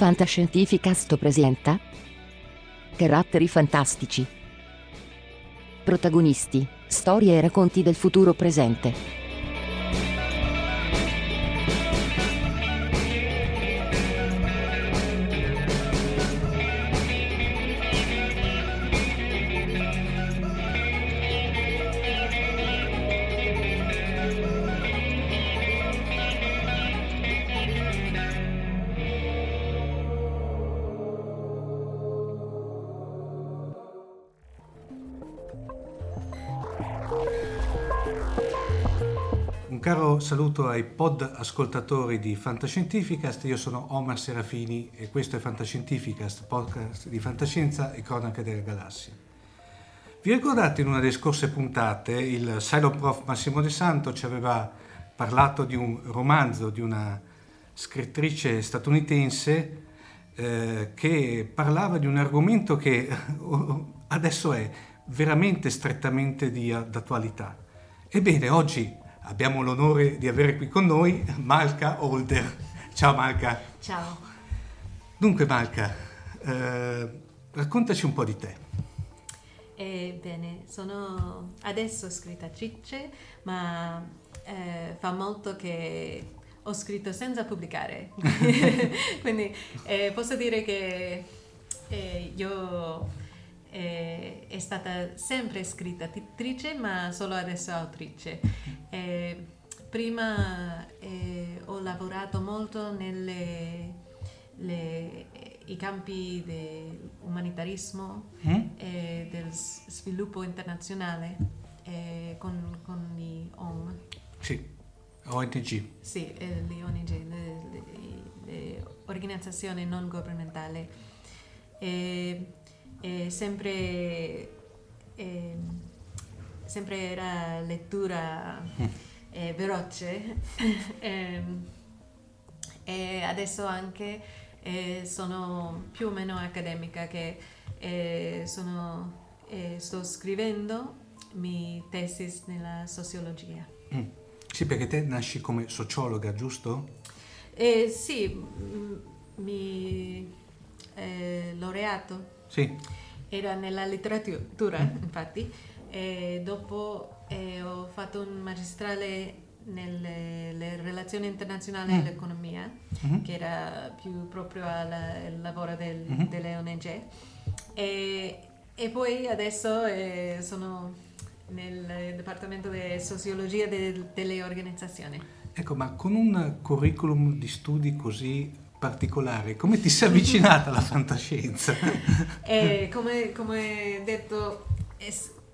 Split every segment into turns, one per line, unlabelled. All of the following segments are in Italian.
Fantascientificast presenta Caratteri fantastici. Protagonisti, storie e racconti del futuro presente.
Saluto ai pod ascoltatori di Fantascientificast, io sono Omar Serafini e questo è Fantascientificast, podcast di fantascienza e cronache delle galassie. Vi ricordate in una delle scorse puntate il Silent Prof Massimo De Santo ci aveva parlato di un romanzo di una scrittrice statunitense eh, che parlava di un argomento che adesso è veramente strettamente di d'attualità. Ebbene, oggi abbiamo l'onore di avere qui con noi Malca Holder. Ciao Malca.
Ciao.
Dunque Malca, eh, raccontaci un po' di te.
Ebbene, sono adesso scrittrice, ma eh, fa molto che ho scritto senza pubblicare. Quindi eh, posso dire che eh, io eh, è stata sempre scrittrice, ma solo adesso autrice. Eh, prima eh, ho lavorato molto nei campi dell'umanitarismo mm? e del sviluppo internazionale eh, con, con gli ONG.
Sì, ONG.
Sì, eh, le ONG, le, le, le organizzazioni non governamentali. E, e sempre, e, sempre era lettura eh, veloce e, e, adesso anche eh, sono più o meno accademica che eh, sono, sto scrivendo mia tesi nella sociologia.
Mm. Sì, perché te nasci come sociologa, giusto?
Eh, sì, mi eh, laureato
sì.
Era nella letteratura, mm. infatti. E dopo eh, ho fatto un magistrale nelle relazioni internazionali mm. e l'economia, mm-hmm. che era più proprio al lavoro del, mm-hmm. delle ONG. E, e, poi adesso eh, sono nel Dipartimento di Sociologia de, delle Organizzazioni.
Ecco, ma con un curriculum di studi così particolare, come ti sei avvicinata alla fantascienza?
Eh, come, come detto,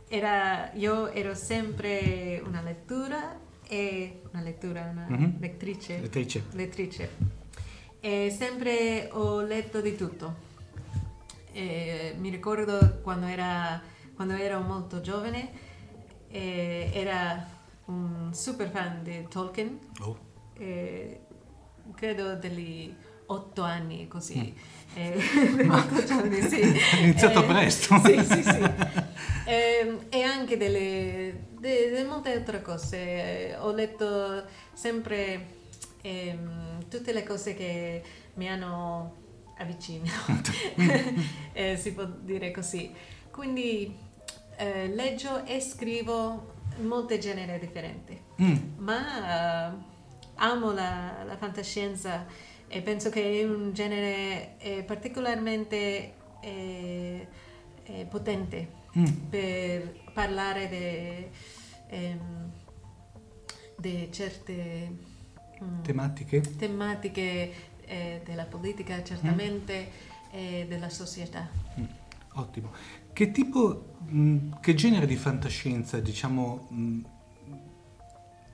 era, io ero sempre una lettura e una lettura, una mm-hmm. lettrice.
Lettrice.
lettrice. E sempre ho letto di tutto. E mi ricordo quando, era, quando ero molto giovane, era un super fan di Tolkien. Oh. credo degli otto anni così. Mm.
Eh, giovane, sì. Hai iniziato eh, presto.
Sì, sì, sì. Eh, e anche delle, de, de molte altre cose. Ho letto sempre ehm, tutte le cose che mi hanno avvicinato, eh, si può dire così. Quindi eh, leggo e scrivo molte generi differenti, mm. ma uh, amo la, la fantascienza e penso che è un genere eh, particolarmente eh, eh, potente mm. per parlare di ehm, certe
mm, tematiche,
tematiche eh, della politica certamente mm. e della società.
Mm. Ottimo. Che tipo, mm, che genere di fantascienza diciamo mm,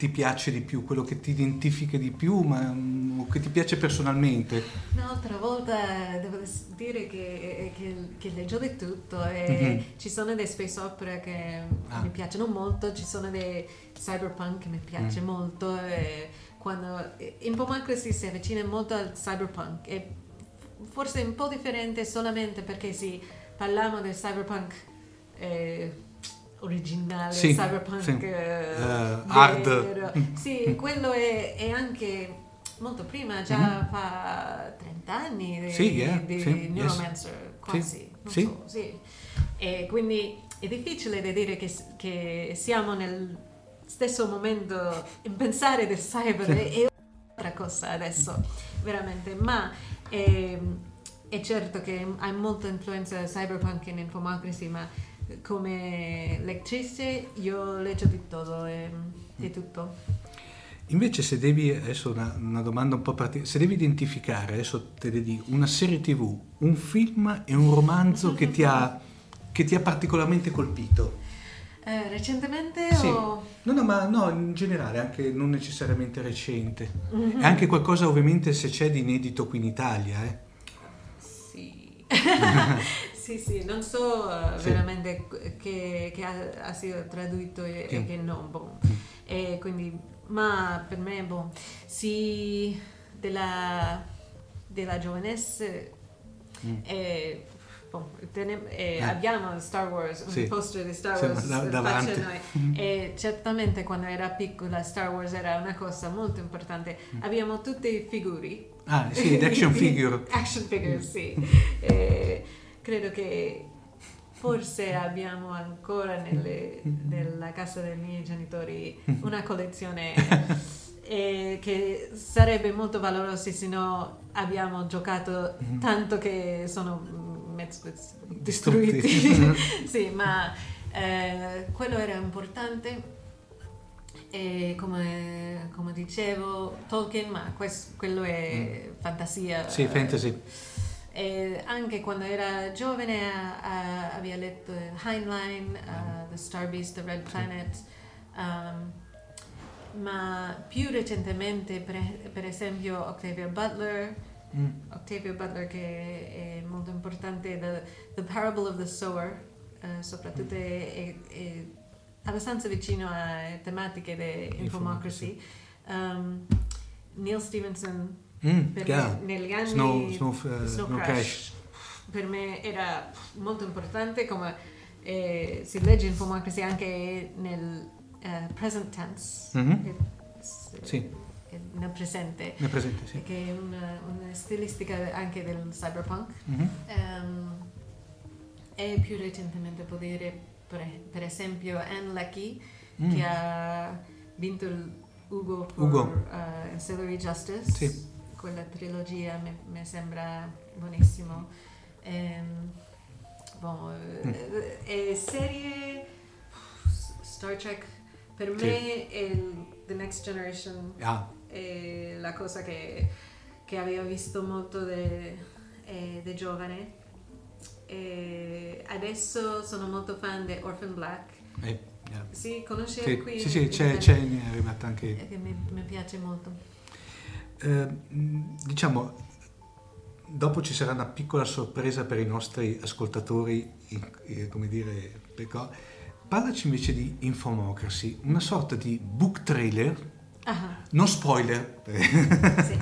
ti piace di più, quello che ti identifica di più, ma mm, o che ti piace personalmente?
Un'altra volta devo dire che, che, che leggo di tutto e mm-hmm. ci sono dei space opera che ah. mi piacciono molto, ci sono dei cyberpunk che mi piace mm. molto e quando in Pomacracy si avvicina molto al cyberpunk e forse un po' differente solamente perché si parliamo del cyberpunk eh, originale,
sì,
cyberpunk
sì.
Uh,
hard.
Sì, quello è, è, anche molto prima, già fa 30 anni di,
Sì, yeah,
di
sì, yes.
Neuromancer, quasi. non
sì.
so, sì. E quindi è difficile dire che, che siamo nel stesso momento in pensare del cyber è un'altra cosa adesso, veramente, ma è, è certo che ha molta influenza cyberpunk in Infomocracy, ma come lettrice io leggo di tutto e, e tutto.
Invece se devi, adesso una, una domanda un po' particolare, se devi identificare, adesso te ne dico, una serie tv, un film e un romanzo che ti ha, che ti ha particolarmente colpito.
Eh, recentemente
Sì.
o...
No, no, ma no, in generale, anche non necessariamente recente.
Mhm.
E anche qualcosa ovviamente se c'è di inedito qui in Italia, eh.
Sì. sì, sì, non so eh,
Sì.
veramente che, che ha, ha sido tradotto e,
Sì.
e che no, boh. E quindi, ma per me, boh, sì, della, della giovanezza,
Mm.
eh, boh, tene- eh,
Eh.
abbiamo Star Wars,
Sì.
un poster di Star Wars
da- davanti.
noi. E certamente quando era piccola Star Wars era una cosa molto importante.
Mm.
Abbiamo tutti i figuri
Ah, sì, action figure.
Action figure, sì. Eh, credo che forse abbiamo ancora nelle- nella casa dei miei genitori una collezione eh, che sarebbe molto valorosa se no abbiamo giocato tanto che sono mezzo distrutti. Sì, ma eh, quello era importante. E come, come dicevo, Tolkien, ma quest- quello è fantasia.
Mm. Sì,
eh,
fantasy.
E anche quando era giovane eh, aveva letto Heinlein, eh, The Star Beast, The Red Planet, um, ma più recentemente per, per esempio Octavia Butler,
Mm.
Octavia Butler che è molto importante, The, The Parable of the Sower, eh, soprattutto è, è- è abbastanza vicino a tematiche di Infomocracy. Um, Neil Stevenson
Mm,
me, negli anni
Snow, snow, eh,
Snow Crash.
Crash.
per me era molto importante come eh, si legge in Infomocracy anche nel eh, present tense
Mhm.
eh, s-
Sì.
eh, nel presente
Ne è presente, sì.
che è una, una stilistica anche del cyberpunk
Mhm.
Ehm, e più recentemente può dire per, per esempio Anne Leckie
Mm.
che ha vinto il Ugo per
Ugo.
eh, Ancillary Justice
Sì.
Quella trilogia mi, mi sembra buonissimo Ehm, boh, eh,
Mm.
e serie Star Trek per
Sì.
me è The Next Generation
Ah,
è la cosa che, che avevo visto molto da giovane. E adesso sono molto fan di Orphan Black.
eh, yeah.
Sì, conosce
Sì,
qui?
sì, sì, c'è, c'è, è arrivata anche...
Che mi, mi piace molto.
Eh, mh, diciamo, dopo ci sarà una piccola sorpresa per i nostri ascoltatori, eh, come dire, perché- parlaci invece di Infomocracy, una sorta di book trailer,
Ah,
non spoiler,
sì.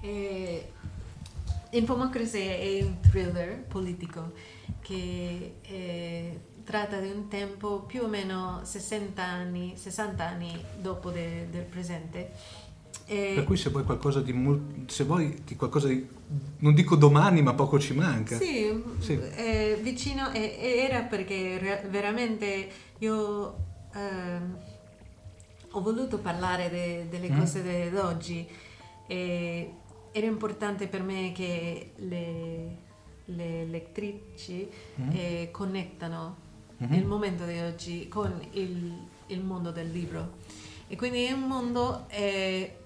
E Infomocracy è un thriller politico che eh, tratta di un tempo più o meno 60 anni, 60 anni dopo de- del presente. E-
per cui se vuoi qualcosa di, mol- se vuoi di qualcosa di, non dico domani ma poco ci manca.
Sì,
Sì.
eh, vicino e- e era perché re- veramente io ehm, ho voluto parlare de- delle
Mm.
cose de- d'oggi e era importante per me che le, le lettrici
Mhm.
eh, connettano
Mhm.
il momento di oggi con il, il mondo del libro. E quindi è un mondo eh,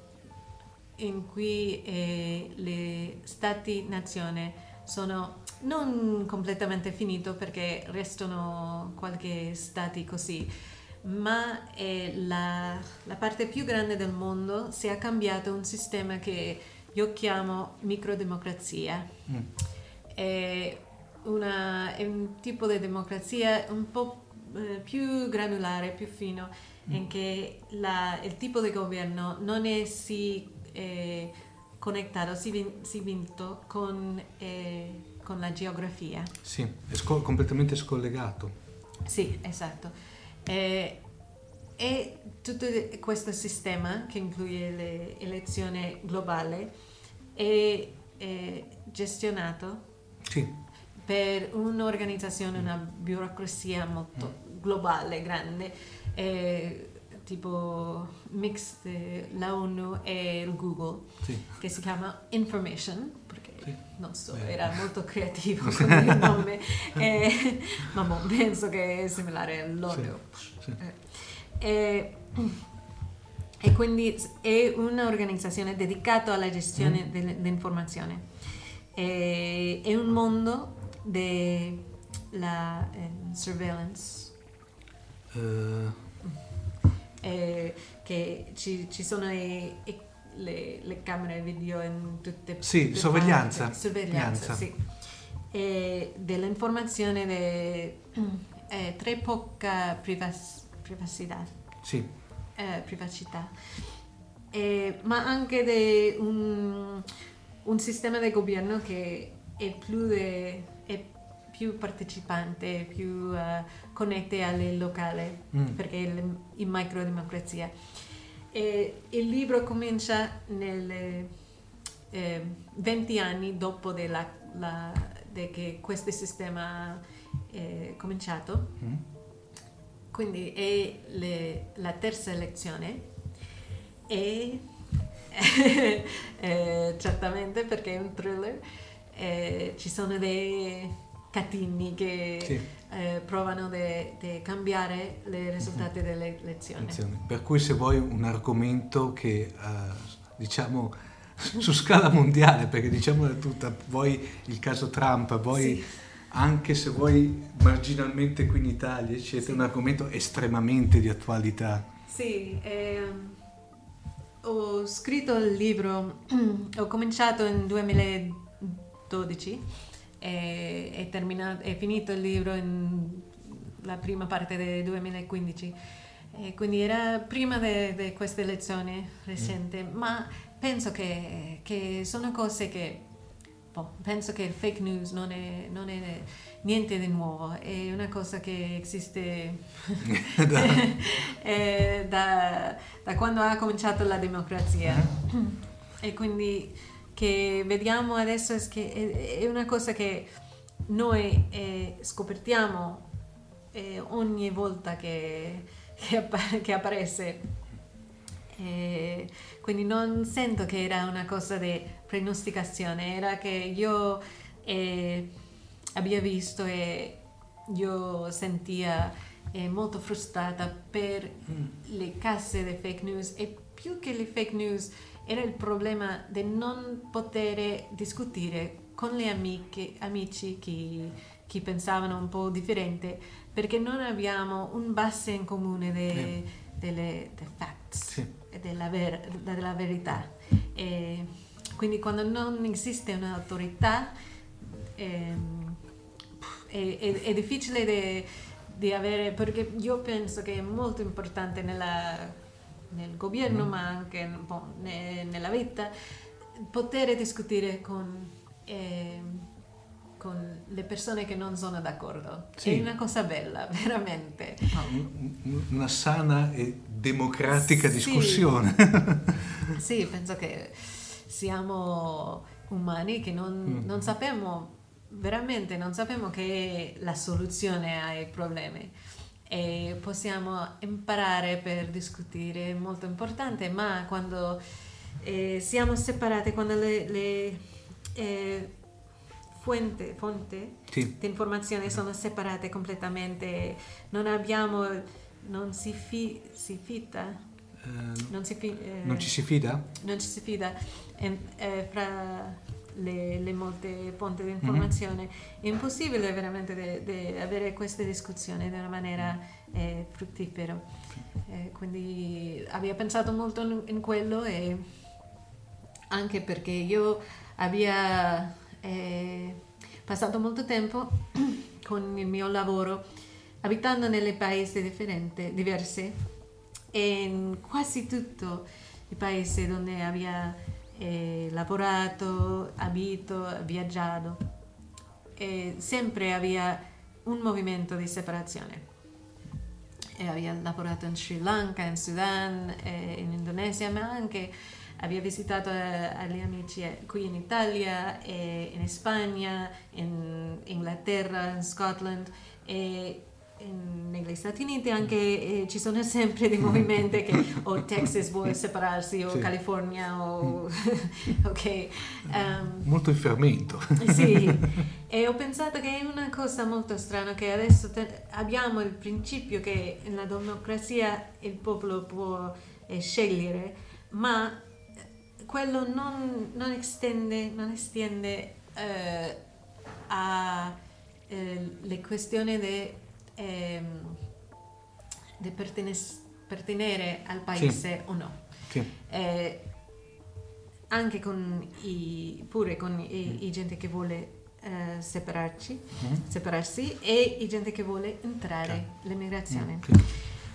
in cui eh, le stati-nazione sono non completamente finito perché restano qualche stati così, ma è la, la parte più grande del mondo si è cambiato un sistema che io chiamo microdemocrazia.
Mm.
È, una- è un tipo di democrazia un po' eh, più granulare, più fino, in che la- il tipo di governo non è sì eh, vinto con, eh, con la geografia.
Sì, è sco- completamente scollegato.
Sì, esatto. E e tutto questo sistema che include le elezioni globali è, è gestionato
Sì,
per un'organizzazione, una burocrazia molto globale, grande, eh, tipo mix eh, la ONU e il Google,
sì.
che si chiama Information, perché
Sì.
non so,
Beh.
era molto creativo con il nome, eh, ma boh, penso che è similare all'ONU.
sì.
Eh, e, e quindi è un'organizzazione dedicata alla gestione
Mm.
dell'informazione. E- è un mondo della surveillance,
Eh,
eh, che ci, ci sono i- i- le, le camere video in tutte
Sì,
tutte
sorveglianza.
Sorveglianza,
Sorveglianza.
sì. E dell'informazione de, eh, tre poca privas- privacità.
sì,
eh, privacità, Eh, ma anche di un, un sistema di governo che è più, de- è più partecipante, più eh, connette alle locali,
Mm.
perché è il- in microdemocrazia. E il libro comincia nel 20 anni dopo della, la- de che questo sistema è cominciato.
Mm.
Quindi è le- la terza elezione e eh, certamente perché è un thriller eh, ci sono dei cattivi che
Sì.
eh, provano di cambiare i risultati delle elezioni.
Attenzione. Per cui se vuoi un argomento che eh, diciamo su scala mondiale, perché diciamola tutta, vuoi il caso Trump, vuoi
Sì.
anche se vuoi marginalmente qui in Italia, eccetera,
Sì.
un argomento estremamente di attualità.
Sì, ehm, ho scritto il libro, ho cominciato nel 2012 e è, terminato, è finito il libro nella prima parte del 2015. E quindi era prima di questa elezione recente, ma penso che, che sono cose che boh, penso che il fake news non è, non è niente di nuovo, è una cosa che esiste eh, da, da quando ha cominciato la democrazia. E quindi che vediamo adesso è una cosa che noi eh, scopertiamo eh, ogni volta che, che, appa- che appare. Eh, quindi non sento che era una cosa di pronosticazione, era che io eh, abbia visto e io sentia eh, molto frustrata per le casse di fake news e più che le fake news era il problema di non poter discutere con le amiche, amici che, che pensavano un po' differente perché non abbiamo un base in comune de-
Eh.
delle dei facts
Sì.
e della, ver- della verità. E quindi quando non esiste un'autorità ehm, è, è- è difficile de- di avere, perché io penso che è molto importante nella- nel governo,
Mm.
ma anche po' ne- nella vita, poter discutere con, ehm, con le persone che non sono d'accordo.
Sì.
È una cosa bella, veramente.
Ah, un- una sana e democratica
Sì.
discussione.
Sì, penso che siamo umani che non,
Mm.
non sappiamo, veramente non sappiamo che è la soluzione ai problemi e possiamo imparare per discutere, è molto importante, ma quando eh, siamo separati, quando le, le, eh, fuente, fonte
Sì.
di informazione sono separate completamente, non abbiamo, non si, fi, si fida,
Eh,
non si, eh,
non ci si fida?
non ci si fida eh, eh, fra le, le molte fonti di informazione. È impossibile veramente di avere queste discussioni in una maniera eh, fruttifera. Eh, quindi avevo pensato molto in, in quello e anche perché io avevo eh, passato molto tempo con il mio lavoro abitando nelle paesi differenti, diversi e in quasi tutto i paesi dove avevo eh, lavorato, abito, viaggiato, e sempre aveva un movimento di separazione. e aveva lavorato in Sri Lanka, in Sudan, in Indonesia, ma anche aveva visitato eh, gli amici eh, qui in Italia, in Spagna, in Inghilterra, in Scotland e negli Stati Uniti anche eh, ci sono sempre dei movimenti che o Texas vuole separarsi o sì. California o ok
um, molto in fermento
sì e ho pensato che è una cosa molto strana che adesso te- abbiamo il principio che nella democrazia il popolo può eh, scegliere ma quello non, non estende, non estende eh, alle eh, questioni di ehm, pertenere al paese sì. o no. Sì. Eh, anche con i, pure con i, i gente che vuole eh, separarci, mm. separarsi e i gente che vuole entrare, sì. l'immigrazione. Mm.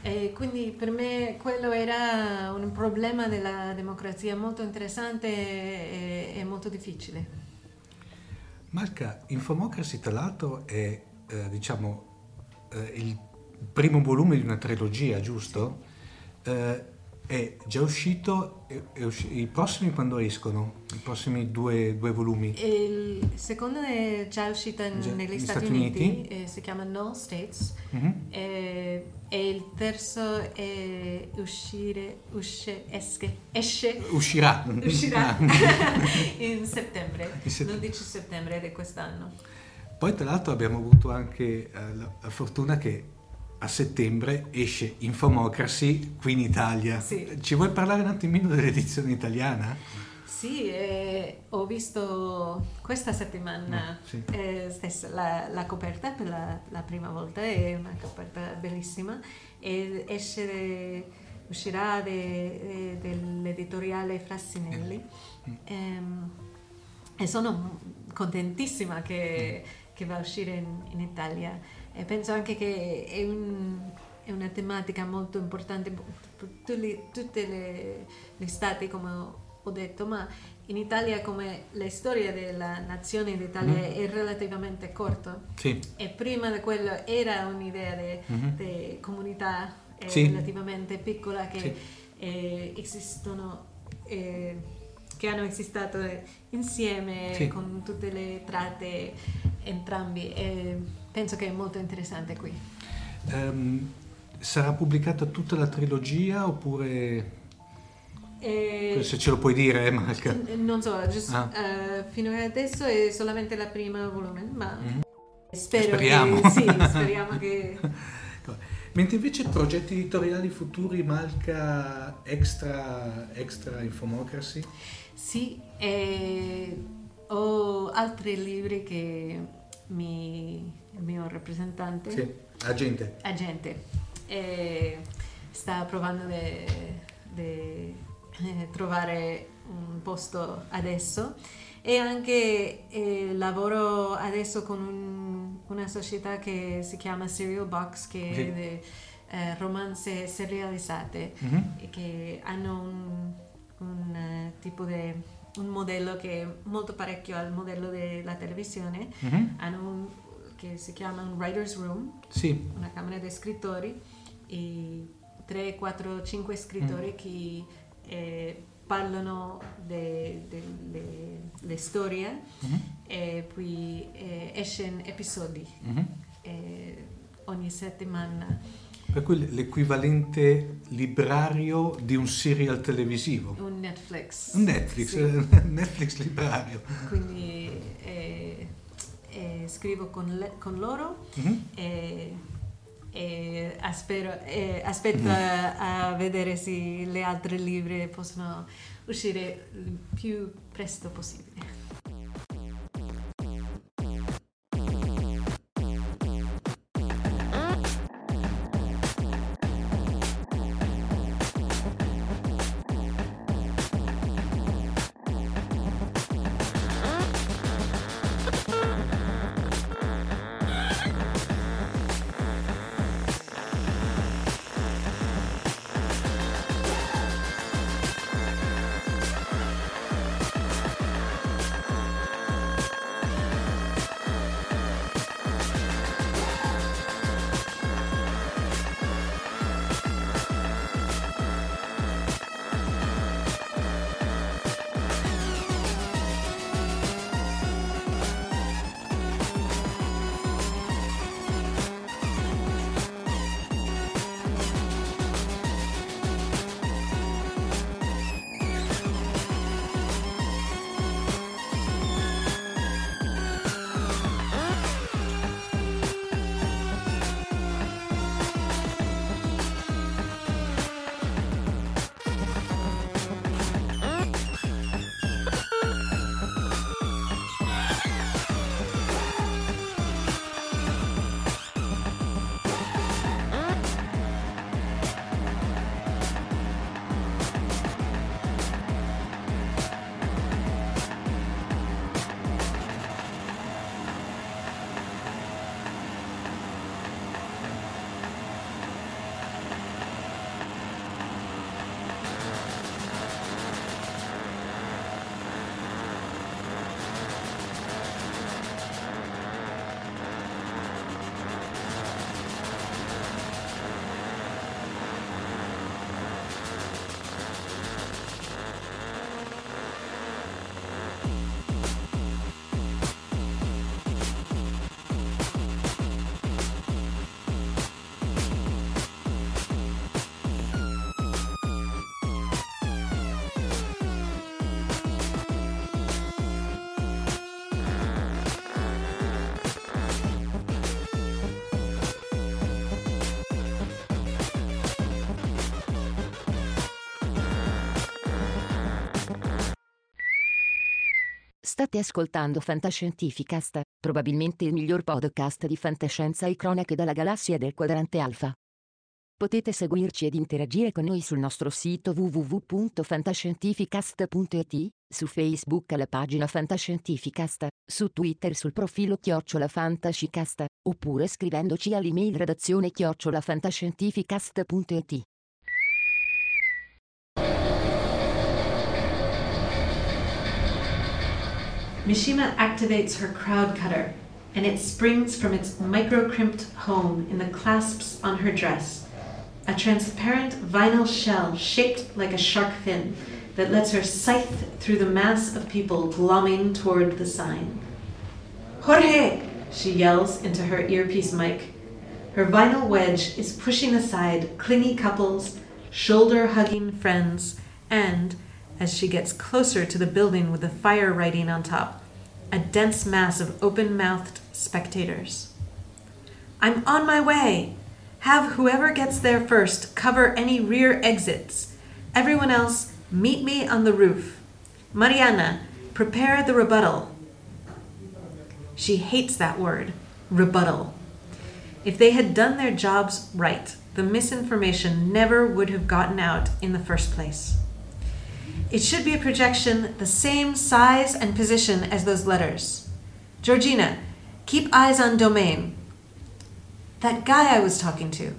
E quindi per me quello era un problema della democrazia molto interessante e, e molto difficile.
Marca, Infomocracy tra l'altro è eh, diciamo eh, il primo volume di una trilogia, giusto? Eh, è già uscito, è, è usci- i prossimi quando escono? I prossimi due, due volumi?
Il secondo è già uscito in, già, negli Stati, Stati, Uniti, Uniti. Eh, si chiama No States mm-hmm. e, e, il terzo è uscire, usce, esche, esce,
uscirà,
uscirà in settembre, il 11 settembre di quest'anno.
Poi tra l'altro abbiamo avuto anche eh, la, fortuna che a settembre esce Infomocracy qui in Italia. Sì. Ci vuoi parlare un attimino dell'edizione italiana?
Sì, eh, ho visto questa settimana no, sì. eh, stessa la, la, coperta per la, la, prima volta, è una coperta bellissima e esce, uscirà de, de, dell'editoriale Frassinelli mm. ehm, e sono contentissima che, che va a uscire in, in Italia e penso anche che è, un, è una tematica molto importante per tutti gli stati, come ho detto, ma in Italia come la storia della nazione d'Italia mm. è relativamente corta
sì.
e prima di quello era un'idea di mm-hmm. comunità eh, sì. relativamente piccola che sì. eh, esistono eh, che hanno esistito insieme con tutte le tratte entrambi e penso che è molto interessante qui.
Um, sarà pubblicata tutta la trilogia oppure... Eh, se ce lo puoi dire, Marca.
Non so, just, ah. uh, fino ad adesso è solamente la prima volume, ma mm-hmm. spero speriamo. Che, sì, speriamo che...
Mentre invece progetti editoriali futuri, Malca, extra, extra Infomocracy?
Sì, eh, ho altri libri che mi, il mio rappresentante,
sì, agente,
agente. Eh, sta provando di eh, trovare un posto adesso. E anche eh, lavoro adesso con un, una società che si chiama Serial Box che sì. è di eh, romanze serializzate. Mm-hmm. che hanno un, un uh, tipo di un modello che è molto parecchio al modello della televisione, mm-hmm. hanno un che si chiama un writer's room,
sì.
una camera di scrittori, e 3, 4, 5 scrittori mm. che eh, parlano delle storie mm-hmm. e poi eh, escono episodi mm-hmm. eh, ogni settimana
per cui l'equivalente librario di un serial televisivo.
Un Netflix.
Un Netflix, sì. Netflix librario.
Quindi eh, eh, scrivo con, le, con loro mm-hmm. e, e aspero, aspetto mm. a, a, vedere se le altre libri possono uscire il più presto possibile.
State ascoltando Fantascientificast, probabilmente il miglior podcast di fantascienza e cronache dalla galassia del quadrante alfa. Potete seguirci ed interagire con noi sul nostro sito www.fantascientificast.it, su Facebook alla pagina Fantascientificast, su Twitter sul profilo Chiocciola Fantascicast, oppure scrivendoci all'email redazione chiocciolafantascientificast.it.
Mishima activates her crowd cutter, and it springs from its micro-crimped home in the clasps on her dress. A transparent vinyl shell shaped like a shark fin that lets her scythe through the mass of people glomming toward the sign. Jorge! she yells into her earpiece mic. Her vinyl wedge is pushing aside clingy couples, shoulder hugging friends, and, as she gets closer to the building with the fire writing on top, a dense mass of open mouthed spectators. I'm on my way! Have whoever gets there first cover any rear exits. Everyone else, meet me on the roof. Mariana, prepare the rebuttal. She hates that word, rebuttal. If they had done their jobs right, the misinformation never would have gotten out in the first place. It should be a projection the same size and position as those letters. Georgina, keep eyes on Domain. That guy I was talking to.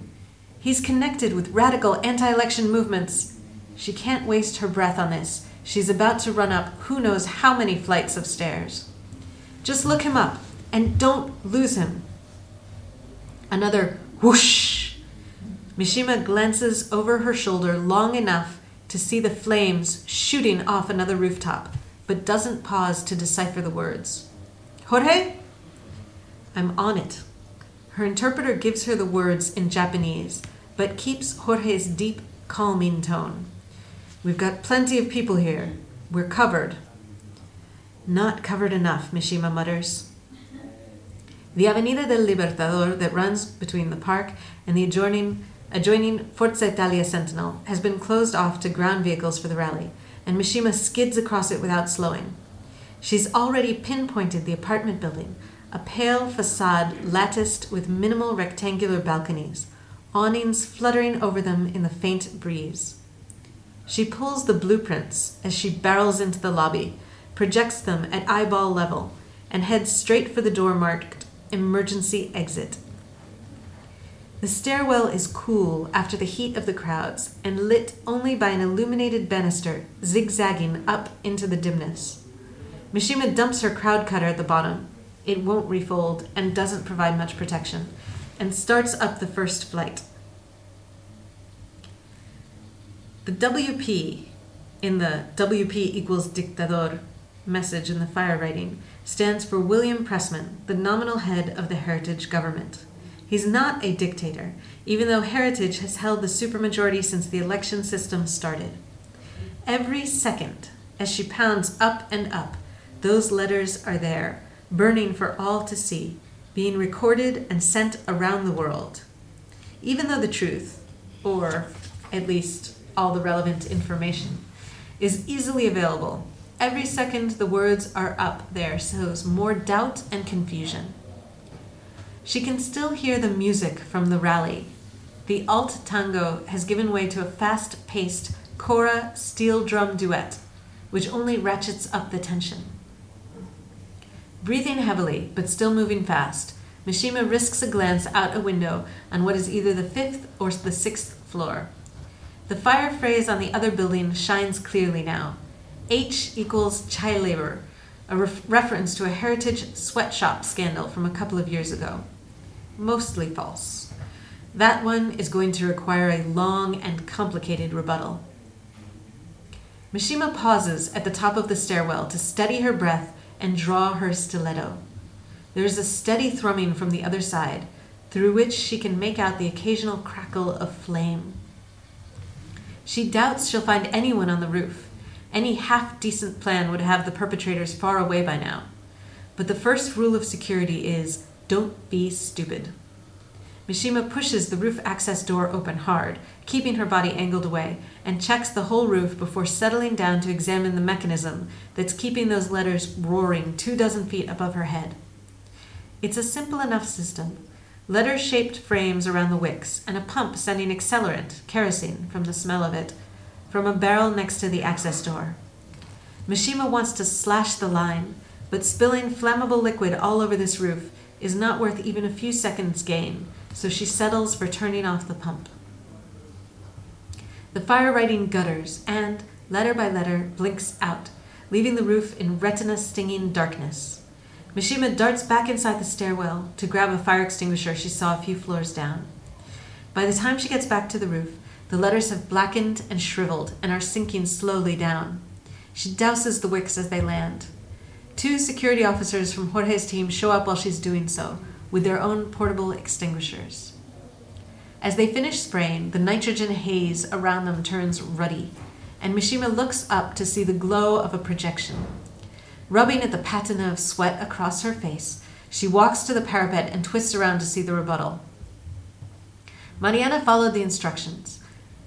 He's connected with radical anti election movements. She can't waste her breath on this. She's about to run up who knows how many flights of stairs. Just look him up and don't lose him. Another whoosh. Mishima glances over her shoulder long enough to see the flames shooting off another rooftop, but doesn't pause to decipher the words. Jorge? I'm on it. Her interpreter gives her the words in Japanese, but keeps Jorge's deep, calming tone. We've got plenty of people here. We're covered. Not covered enough, Mishima mutters. The Avenida del Libertador that runs between the park and the adjoining, adjoining Forza Italia Sentinel has been closed off to ground vehicles for the rally, and Mishima skids across it without slowing. She's already pinpointed the apartment building, a pale facade latticed with minimal rectangular balconies, awnings fluttering over them in the faint breeze. She pulls the blueprints as she barrels into the lobby, projects them at eyeball level, and heads straight for the door marked Emergency Exit. The stairwell is cool after the heat of the crowds and lit only by an illuminated banister zigzagging up into the dimness. Mishima dumps her crowd cutter at the bottom. It won't refold and doesn't provide much protection, and starts up the first flight. The WP in the WP equals dictador message in the fire writing stands for William Pressman, the nominal head of the Heritage government. He's not a dictator, even though Heritage has held the supermajority since the election system started. Every second, as she pounds up and up, those letters are there, burning for all to see, being recorded and sent around the world. Even though the truth, or at least all the relevant information, is easily available, every second the words are up there sows more doubt and confusion. She can still hear the music from the rally. The alt tango has given way to a fast paced kora steel drum duet, which only ratchets up the tension. Breathing heavily, but still moving fast, Mishima risks a glance out a window on what is either the fifth or the sixth floor. The fire phrase on the other building shines clearly now. H equals child labor, a ref- reference to a heritage sweatshop scandal from a couple of years ago. Mostly false. That one is going to require a long and complicated rebuttal. Mishima pauses at the top of the stairwell to steady her breath and draw her stiletto. There is a steady thrumming from the other side, through which she can make out the occasional crackle of flame. She doubts she'll find anyone on the roof. Any half decent plan would have the perpetrators far away by now. But the first rule of security is don't be stupid. Mishima pushes the roof access door open hard, keeping her body angled away, and checks the whole roof before settling down to examine the mechanism that's keeping those letters roaring two dozen feet above her head. It's a simple enough system letter shaped frames around the wicks, and a pump sending accelerant, kerosene, from the smell of it, from a barrel next to the access door. Mishima wants to slash the line, but spilling flammable liquid all over this roof is not worth even a few seconds' gain, so she settles for turning off the pump. The fire writing gutters and, letter by letter, blinks out, leaving the roof in retina stinging darkness. Mishima darts back inside the stairwell to grab a fire extinguisher she saw a few floors down. By the time she gets back to the roof, the letters have blackened and shriveled and are sinking slowly down. She douses the wicks as they land. Two security officers from Jorge's team show up while she's doing so, with their own portable extinguishers. As they finish spraying, the nitrogen haze around them turns ruddy, and Mishima looks up to see the glow of a projection. Rubbing at the patina of sweat across her face, she walks to the parapet and twists around to see the rebuttal. Mariana followed the instructions.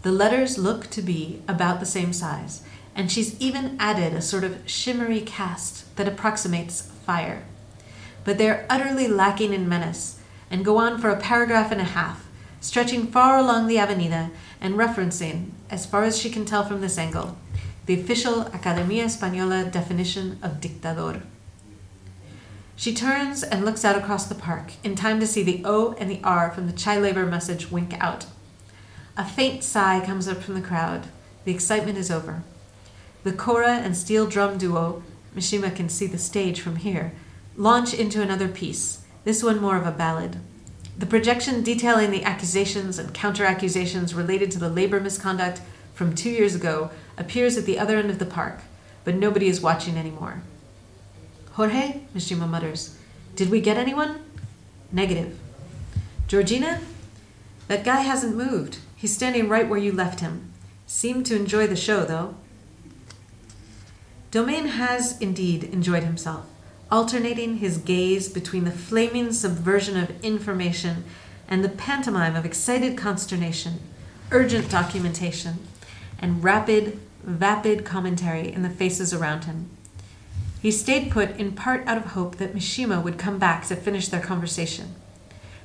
The letters look to be about the same size, and she's even added a sort of shimmery cast that approximates fire. But they're utterly lacking in menace and go on for a paragraph and a half, stretching far along the avenida and referencing, as far as she can tell from this angle, the official Academia Española definition of dictador. She turns and looks out across the park, in time to see the O and the R from the child labor message wink out. A faint sigh comes up from the crowd. The excitement is over. The kora and steel drum duo, Mishima can see the stage from here, launch into another piece, this one more of a ballad. The projection detailing the accusations and counter accusations related to the labor misconduct from two years ago appears at the other end of the park, but nobody is watching anymore. Jorge, Mishima mutters, did we get anyone? Negative. Georgina? That guy hasn't moved. He's standing right where you left him. Seemed to enjoy the show, though. Domain has indeed enjoyed himself, alternating his gaze between the flaming subversion of information and the pantomime of excited consternation, urgent documentation, and rapid, vapid commentary in the faces around him. He stayed put in part out of hope that Mishima would come back to finish their conversation.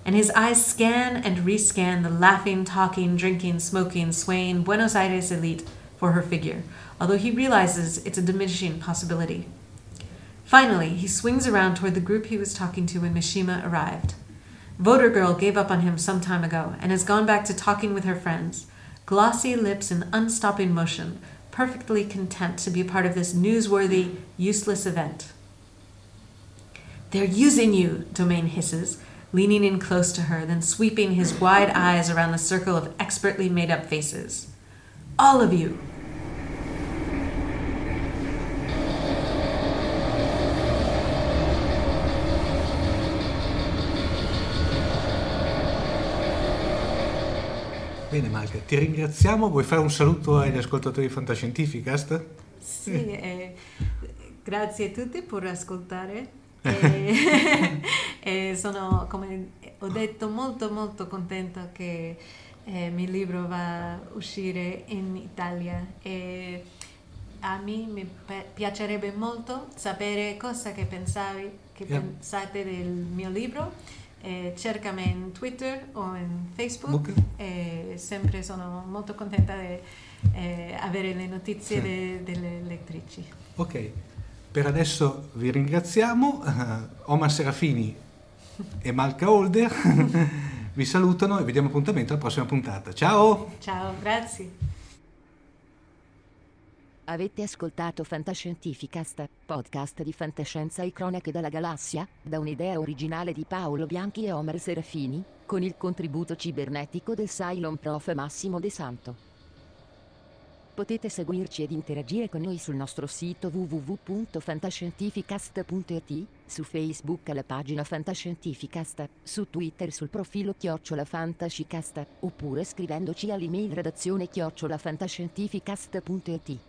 And his eyes scan and rescan the laughing, talking, drinking, smoking, swaying Buenos Aires elite for her figure, although he realizes it's a diminishing possibility. Finally, he swings around toward the group he was talking to when Mishima arrived. Voter Girl gave up on him some time ago and has gone back to talking with her friends, glossy lips in unstopping motion, perfectly content to be part of this newsworthy, useless event. They're using you, Domain hisses, leaning in close to her, then sweeping his wide eyes around the circle of expertly made up faces. All of you,
Bene Malca, ti ringraziamo. Vuoi fare un saluto agli ascoltatori di Fantascientificast?
Sì, eh, grazie a tutti per ascoltare. E, e sono, come ho detto, molto molto contenta che eh, il mio libro va a uscire in Italia e a me mi piacerebbe molto sapere cosa che pensavi, che yeah. pensate del mio libro eh, cercami in Twitter o in Facebook e sempre sono molto contenta di eh, avere le notizie sì. de, delle lettrici.
Ok, per adesso vi ringraziamo. Uh, Omar Serafini e Malca Holder vi salutano e vi diamo appuntamento alla prossima puntata. Ciao!
Ciao, grazie.
Avete ascoltato Fantascientificast, podcast di fantascienza e cronache dalla galassia, da un'idea originale di Paolo Bianchi e Omer Serafini, con il contributo cibernetico del Cylon Prof Massimo De Santo. Potete seguirci ed interagire con noi sul nostro sito www.fantascientificast.it, su Facebook alla pagina Fantascientificast, su Twitter sul profilo Chiocciola Fantascicast, oppure scrivendoci all'email redazione chiocciolafantascientificast.it.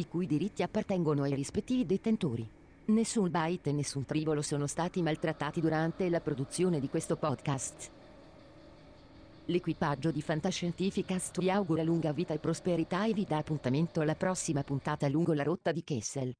i cui diritti appartengono ai rispettivi detentori. Nessun byte e nessun tribolo sono stati maltrattati durante la produzione di questo podcast. L'equipaggio di Fantascientificast vi augura lunga vita e prosperità e vi dà appuntamento alla prossima puntata lungo la rotta di Kessel.